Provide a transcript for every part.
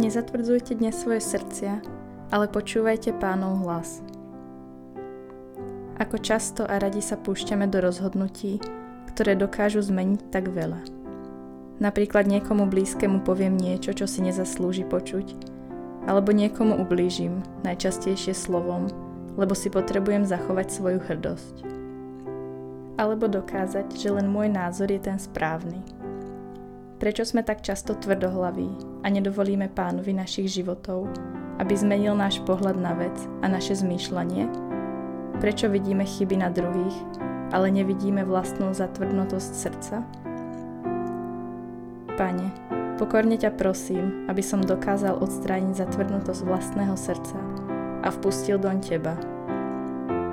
Nezatvrdzujte dnes svoje srdcia, ale počúvajte pánov hlas. Ako často a radi sa púšťame do rozhodnutí, ktoré dokážu zmeniť tak veľa. Napríklad niekomu blízkemu poviem niečo, čo si nezaslúži počuť, alebo niekomu ublížim, najčastejšie slovom, lebo si potrebujem zachovať svoju hrdosť. Alebo dokázať, že len môj názor je ten správny. Prečo sme tak často tvrdohlaví a nedovolíme pánovi našich životov, aby zmenil náš pohľad na vec a naše zmýšľanie? Prečo vidíme chyby na druhých ale nevidíme vlastnú zatvrdnutosť srdca? Pane, pokorne ťa prosím, aby som dokázal odstrániť zatvrdnutosť vlastného srdca a vpustil doň Teba.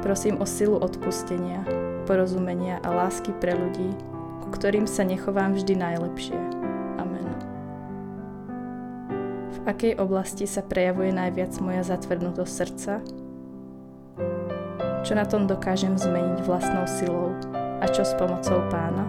Prosím o silu odpustenia, porozumenia a lásky pre ľudí, ku ktorým sa nechovám vždy najlepšie. Akej oblasti sa prejavuje najviac moja zatvrdnutosť srdca? čo na tom dokážem zmeniť vlastnou silou a čo s pomocou pána.